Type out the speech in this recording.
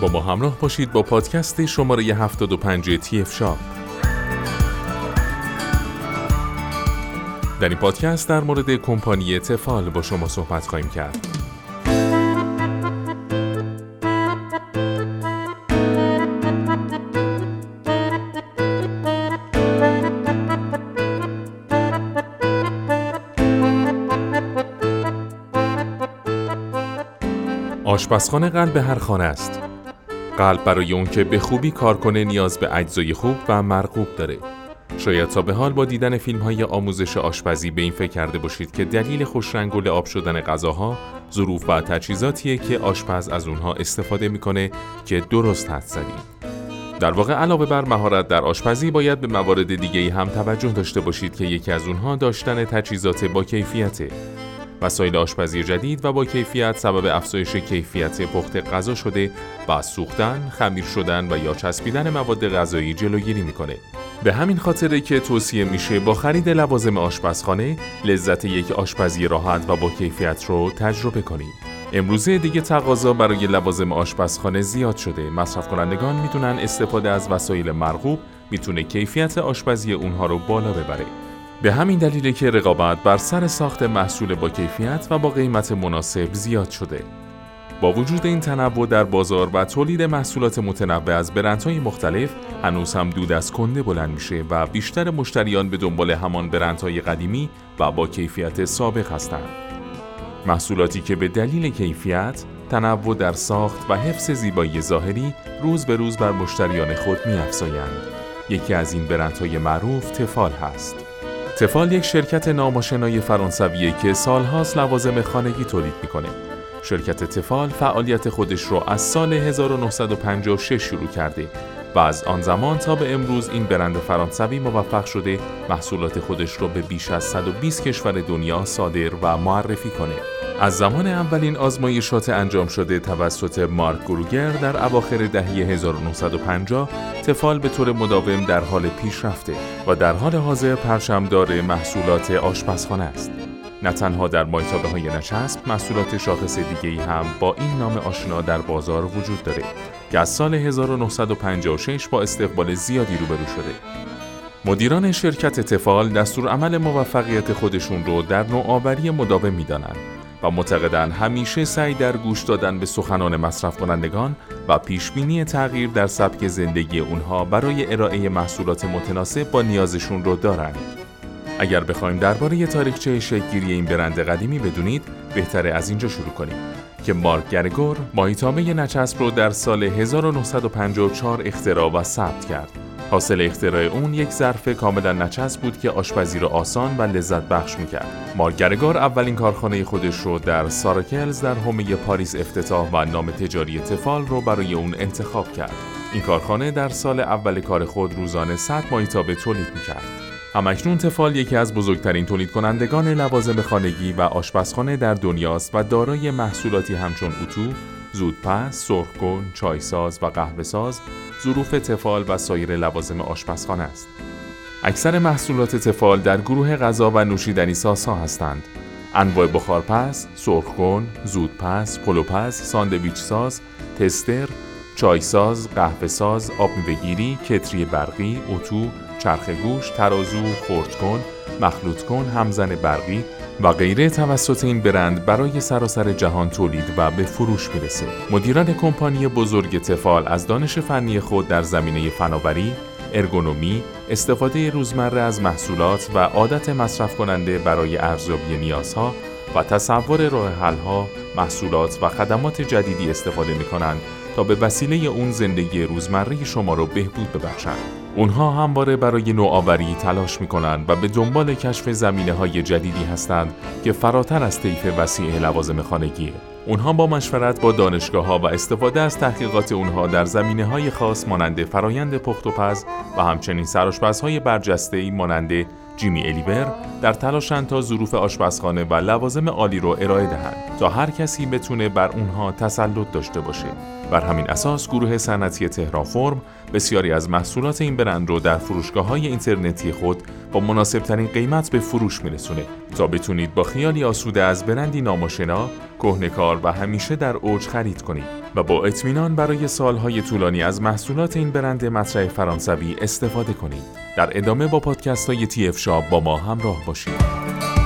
با ما همراه باشید با پادکست شماره 75 تی اف شاپ در این پادکست در مورد کمپانی تفال با شما صحبت خواهیم کرد. آشپزخانه قلب هر خانه است. قلب برای اون که به خوبی کار کنه نیاز به اجزای خوب و مرغوب داره. شاید تا به حال با دیدن فیلم های آموزش آشپزی به این فکر کرده باشید که دلیل خوشرنگ آب شدن غذاها ظروف و تجهیزاتیه که آشپز از اونها استفاده می‌کنه که درست حد زدید. در واقع علاوه بر مهارت در آشپزی باید به موارد دیگه هم توجه داشته باشید که یکی از اونها داشتن تجهیزات با کیفیته وسایل آشپزی جدید و با کیفیت سبب افزایش کیفیت پخت غذا شده و سوختن، خمیر شدن و یا چسبیدن مواد غذایی جلوگیری می‌کنه. به همین خاطره که توصیه میشه با خرید لوازم آشپزخانه لذت یک آشپزی راحت و با کیفیت رو تجربه کنید. امروزه دیگه تقاضا برای لوازم آشپزخانه زیاد شده. مصرف کنندگان می‌تونن استفاده از وسایل مرغوب می‌تونه کیفیت آشپزی اونها رو بالا ببره. به همین دلیل که رقابت بر سر ساخت محصول با کیفیت و با قیمت مناسب زیاد شده. با وجود این تنوع در بازار و تولید محصولات متنوع از برندهای مختلف هنوز هم دود از کنده بلند میشه و بیشتر مشتریان به دنبال همان برندهای قدیمی و با کیفیت سابق هستند. محصولاتی که به دلیل کیفیت، تنوع در ساخت و حفظ زیبایی ظاهری روز به روز بر مشتریان خود میافزایند. یکی از این برندهای معروف تفال هست. تفال یک شرکت ناماشنای فرانسویه که سالهاست لوازم خانگی تولید می‌کنه. شرکت تفال فعالیت خودش رو از سال 1956 شروع کرده و از آن زمان تا به امروز این برند فرانسوی موفق شده محصولات خودش رو به بیش از 120 کشور دنیا صادر و معرفی کنه. از زمان اولین آزمایشات انجام شده توسط مارک گروگر در اواخر دهه 1950 تفال به طور مداوم در حال پیشرفته و در حال حاضر پرچمدار محصولات آشپزخانه است. نه تنها در مایتابه های نشسب محصولات شاخص دیگه هم با این نام آشنا در بازار وجود داره که از سال 1956 با استقبال زیادی روبرو شده. مدیران شرکت تفال دستور عمل موفقیت خودشون رو در نوآوری مداوم می‌دانند و معتقدند همیشه سعی در گوش دادن به سخنان مصرف کنندگان و پیشبینی تغییر در سبک زندگی اونها برای ارائه محصولات متناسب با نیازشون رو دارند. اگر بخوایم درباره تاریخچه شکلگیری این برند قدیمی بدونید بهتره از اینجا شروع کنیم که مارک گرگور ماهیتابه نچسب رو در سال 1954 اختراع و ثبت کرد حاصل اختراع اون یک ظرف کاملا نچسب بود که آشپزی را آسان و لذت بخش می‌کرد. مارگرگار اولین کارخانه خودش رو در ساراکلز در حومه پاریس افتتاح و نام تجاری تفال رو برای اون انتخاب کرد. این کارخانه در سال اول کار خود روزانه 100 مایتابه تولید می‌کرد. همکنون تفال یکی از بزرگترین تولید کنندگان لوازم خانگی و آشپزخانه در دنیاست و دارای محصولاتی همچون اتو، زودپس، سرخگل، چایساز و قهوهساز، ظروف تفال و سایر لوازم آشپزخانه است. اکثر محصولات تفال در گروه غذا و نوشیدنی سازها هستند. انواع بخارپز، سرخگل، زودپس، پلوپز، ساندویچ ساز، تستر، چایساز، قهوهساز، آب کتری برقی، اتو، چرخ گوش، ترازو، خردکن، مخلوط کن، همزن برقی، و غیره توسط این برند برای سراسر جهان تولید و به فروش می‌رسه. مدیران کمپانی بزرگ تفال از دانش فنی خود در زمینه فناوری، ارگونومی، استفاده روزمره از محصولات و عادت مصرف کننده برای ارزیابی نیازها و تصور راه حلها، محصولات و خدمات جدیدی استفاده می کنند تا به وسیله اون زندگی روزمره شما رو بهبود ببخشند. اونها همواره برای نوآوری تلاش می کنند و به دنبال کشف زمینه های جدیدی هستند که فراتر از طیف وسیع لوازم خانگیه. اونها با مشورت با دانشگاه ها و استفاده از تحقیقات اونها در زمینه های خاص مانند فرایند پخت و پز و همچنین سرآشپزهای برجسته ای مانند جیمی الیور در تلاشند تا ظروف آشپزخانه و لوازم عالی رو ارائه دهند تا هر کسی بتونه بر اونها تسلط داشته باشه. بر همین اساس گروه صنعتی تهران فرم بسیاری از محصولات این برند رو در فروشگاه های اینترنتی خود با مناسب ترین قیمت به فروش میرسونه تا بتونید با خیالی آسوده از برندی ناماشنا، کهنکار و همیشه در اوج خرید کنید و با اطمینان برای سالهای طولانی از محصولات این برند مطرح فرانسوی استفاده کنید. در ادامه با پادکست های تی اف شاب با ما همراه باشید.